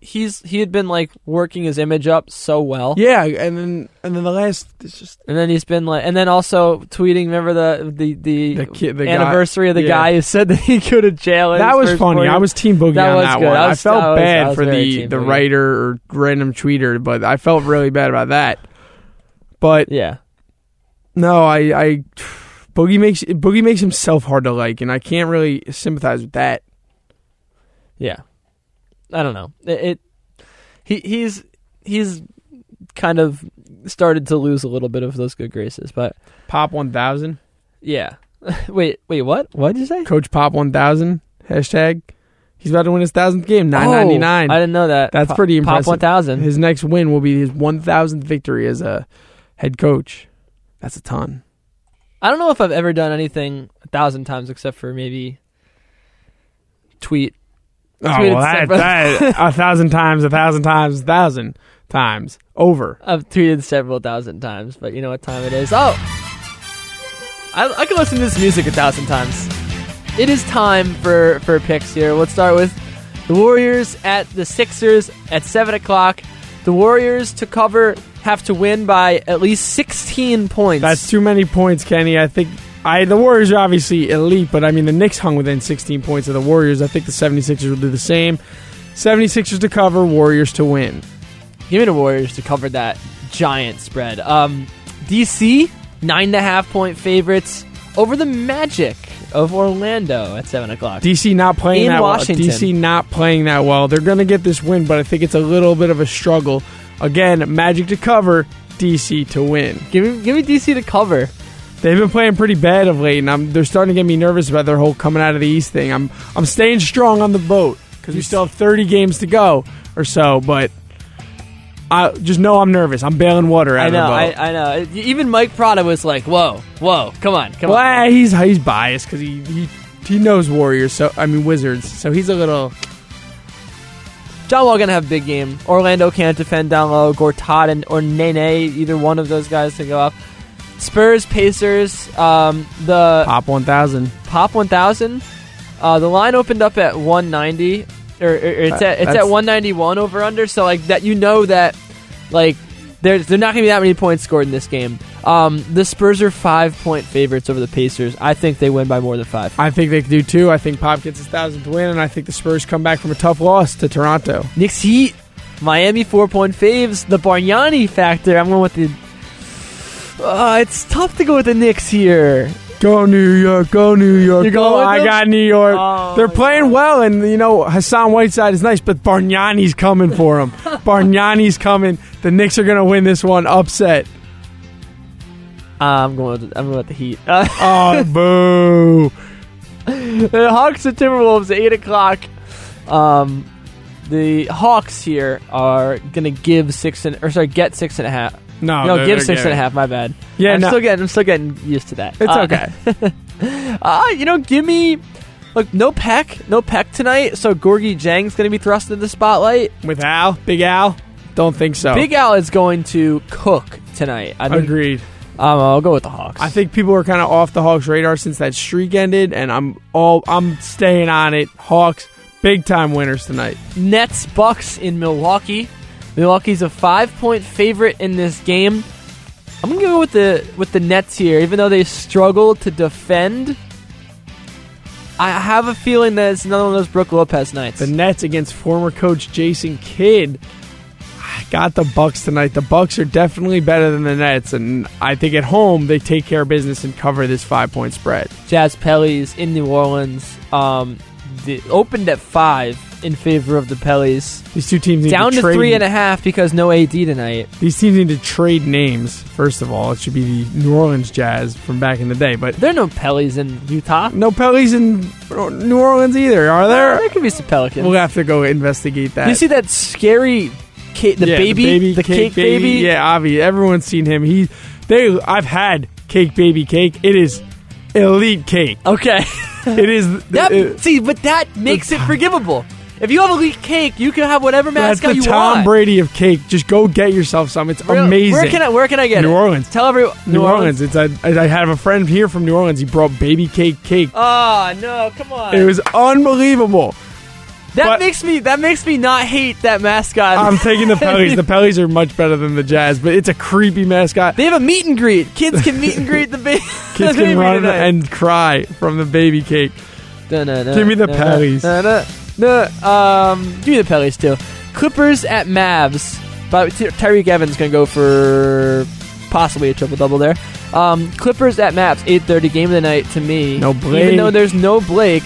He's he had been like working his image up so well, Yeah, and then and then the last it's just and then he's been like, and then also tweeting. Remember the the the, the kid the guy- anniversary of the yeah. guy who said that he go to jail. That was funny. four I was team Boogie That on was that good. one. I I, felt I was- bad was for the the Boogie. writer or random tweeter, but I felt really bad about that. But yeah. no, I I Boogie makes Boogie makes himself hard to like, and I can't really sympathize with that. Yeah, I don't know. It, it he he's he's kind of started to lose a little bit of those good graces, but Pop one thousand, yeah. *laughs* wait, wait, what? What did you say? Coach Pop one thousand hashtag. He's about to win his thousandth game, nine ninety nine. Oh, I didn't know that. That's Pop- pretty impressive. Pop one thousand. His next win will be his one thousandth victory as a head coach. That's a ton. I don't know if I've ever done anything a thousand times except for maybe tweet. Oh, tweeted well, that, several- that, a thousand times, a thousand times, a thousand times over. I've tweeted several thousand times, but you know what time it is? Oh, I, I can listen to this music a thousand times. It is time for for picks here. Let's start with the Warriors at the Sixers at seven o'clock. The Warriors to cover have to win by at least sixteen points. That's too many points, Kenny. I think I the Warriors are obviously elite, but I mean the Knicks hung within 16 points of the Warriors. I think the 76ers will do the same. 76ers to cover, Warriors to win. Give me the Warriors to cover that giant spread. Um, DC nine and a half point favorites over the Magic of Orlando at seven o'clock. DC not playing In that Washington. well. DC not playing that well. They're going to get this win, but I think it's a little bit of a struggle. Again, Magic to cover, DC to win. give me give me DC to cover. They've been playing pretty bad of late, and I'm, they're starting to get me nervous about their whole coming out of the East thing. I'm I'm staying strong on the boat because we still have 30 games to go or so, but I just know I'm nervous. I'm bailing water out I know, of the I, boat. I know. Even Mike Prada was like, "Whoa, whoa, come on, come well, on." he's he's biased because he, he he knows Warriors, so I mean Wizards, so he's a little. John Wall gonna have a big game. Orlando can't defend down low. Gortat and or Nene, either one of those guys to go up. Spurs, Pacers, um, the Pop 1000. Pop 1000. Uh, the line opened up at 190, or, or it's Uh, at it's that's- at 191 over under. So like that, you know that like there's they're not gonna be that many points scored in this game. Um, the Spurs are five point favorites over the Pacers. I think they win by more than five. I think they could do too. I think Pop gets his thousandth win, and I think the Spurs come back from a tough loss to Toronto. Knicks Heat, Miami four point faves. The Bargnani factor. I'm going with the. Uh, it's tough to go with the Knicks here. Go New York, go New York. You're go, going I them? got New York. Oh, They're playing well, and you know Hassan Whiteside is nice, but Bargnani's coming for him. *laughs* Bargnani's coming. The Knicks are gonna win this one. Upset. I'm going. With, I'm going with the Heat. Uh, *laughs* Oh, boo! the Hawks and Timberwolves eight o'clock. Um, the Hawks here are gonna give six and or sorry get six and a half. No, no, give they're and a half. My bad. Yeah, I'm no, still getting. I'm still getting used to that. it's Uh, okay. *laughs* Uh, you know, give me. Look, no Pek, no Pek tonight. So Gorgui Dieng's gonna be thrust into the spotlight. With Al, Big Al, don't think so. Big Al is going to cook tonight. I think. Agreed. Um, I'll go with the Hawks. I think people are kind of off the Hawks' radar since that streak ended, and I'm all I'm staying on it. Hawks, big time winners tonight. Nets Bucks in Milwaukee. Milwaukee's a five point favorite in this game. I'm gonna go with the with the Nets here, even though they struggle to defend. I have a feeling that it's another one of those Brook Lopez nights. The Nets against former coach Jason Kidd. I got the Bucks tonight. The Bucks are definitely better than the Nets, and I think at home they take care of business and cover this five point spread. Jazz Pellies in New Orleans. Um, the, opened at five in favor of the Pellies. These two teams need Down to to trade. three and a half because no AD tonight. These teams need to trade names. First of all, it should be the New Orleans Jazz from back in the day, but There are no Pellies in Utah. no Pellies in New Orleans either, are there? There could be some Pelicans. We'll have to go investigate that. you see that scary, ca- the Yeah, baby, the, cake, baby? Yeah, Avi. Everyone's seen him. He, they. I've had cake baby cake. It is elite cake. Okay. It is. *laughs* That, it- uh, see, but that makes it forgivable. If you have elite cake, you can have whatever mascot you want. that's mascot the you Tom want. Brady of cake. Just go get yourself some. It's Where- amazing. Where can I? Where can I get it? New it? Orleans. Tell everyone. New, Orleans. It's a, I I have a friend here from New Orleans. He brought baby cake cake. Oh no! Come on. It was unbelievable. that but- makes me. That makes me not hate that mascot. I'm taking the *laughs* Pellies. the Pellies are much better than the Jazz, but it's a creepy mascot. they have a meet and greet. Kids can meet and greet the *laughs* *laughs* baby. Kids can run and cry from the baby cake. Give Give me the Pellies. No, um, give me the Pellies too. Clippers at Mavs. But Ty- Tyreke Evans gonna go for possibly a triple double there. Um, Clippers at Mavs, 8:30 game of the night to me. No Blake. Even though there's no Blake,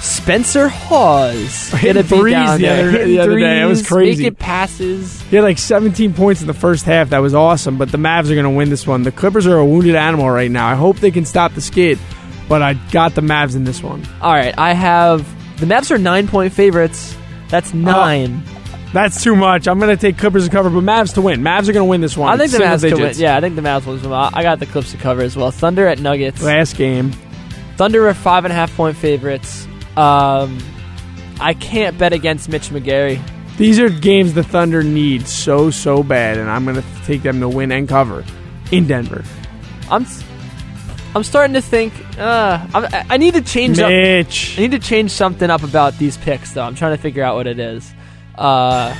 Spencer Hawes *laughs* Hitting gonna threes down the other- the other day. That was threes, crazy. Making passes. He had like 17 points in the first half. That was awesome. But the Mavs are going to win this one. The Clippers are a wounded animal right now. I hope they can stop the skid. But I got the Mavs in this one. All right, I have the Mavs are nine point favorites. That's nine. That's too much. I'm going to take Clippers to cover, but Mavs to win. Mavs are going to win this one. I think the Mavs could win. Yeah, I think the Mavs will win. I got the Clips to cover as well. Thunder at Nuggets. Last game. Thunder are five and a half point favorites. Um, I can't bet against Mitch McGary. These are games the Thunder need so, so bad, and I'm going to take them to win and cover in Denver. I'm, s- I'm starting to think. Uh, I'm, I- I need to change up. I need to change something up about these picks, though. I'm trying to figure out what it is. Uh,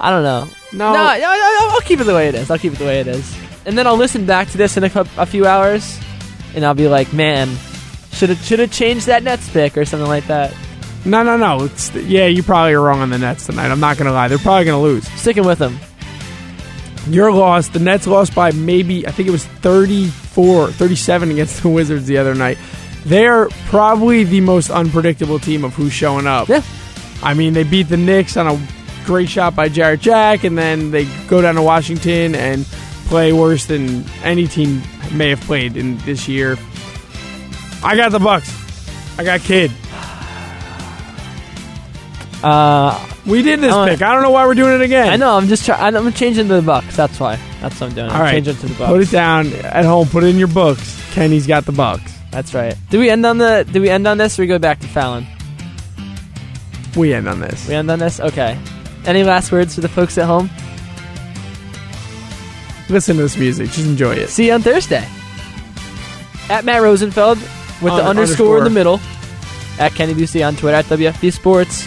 I don't know. No. no, no, no, I'll keep it the way it is. I'll keep it the way it is, and then I'll listen back to this in a, a few hours, and I'll be like, man, should have should have changed that Nets pick or something like that. No, no, no. It's, yeah, you probably are wrong on the Nets tonight. I'm not going to lie. They're probably going to lose. Sticking with them. You're lost. The Nets lost by maybe, I think it was 34, 37 against the Wizards the other night. They're probably the most unpredictable team of who's showing up. Yeah. I mean, they beat the Knicks on a great shot by Jarrett Jack, and then they go down to Washington and play worse than any team may have played in this year. I got the Bucks. I got Kidd. Uh, We did this I wanna- pick. I don't know why we're doing it again. I know. I'm just trying. I'm changing to the Bucks. That's why. That's what I'm doing. All I'm right. changing to the Bucks. Put it down at home. Put it in your books. Kenny's got the Bucks. That's right. Do we end on the? Do we end on this, or we go back to Fallon? We end on this. We end on this. Okay. Any last words for the folks at home? Listen to this music. Just enjoy it. See you on Thursday. At Matt Rosenfeld with the Un- underscore, in underscore. the middle. At Kenny Busey on Twitter. At WFUV Sports.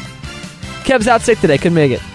Kev's out sick today. Couldn't make it.